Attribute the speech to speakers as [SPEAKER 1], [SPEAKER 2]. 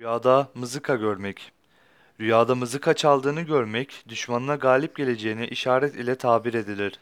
[SPEAKER 1] Rüyada mızıka görmek. Rüyada mızıka çaldığını görmek, düşmanına galip geleceğine işaret ile tabir edilir.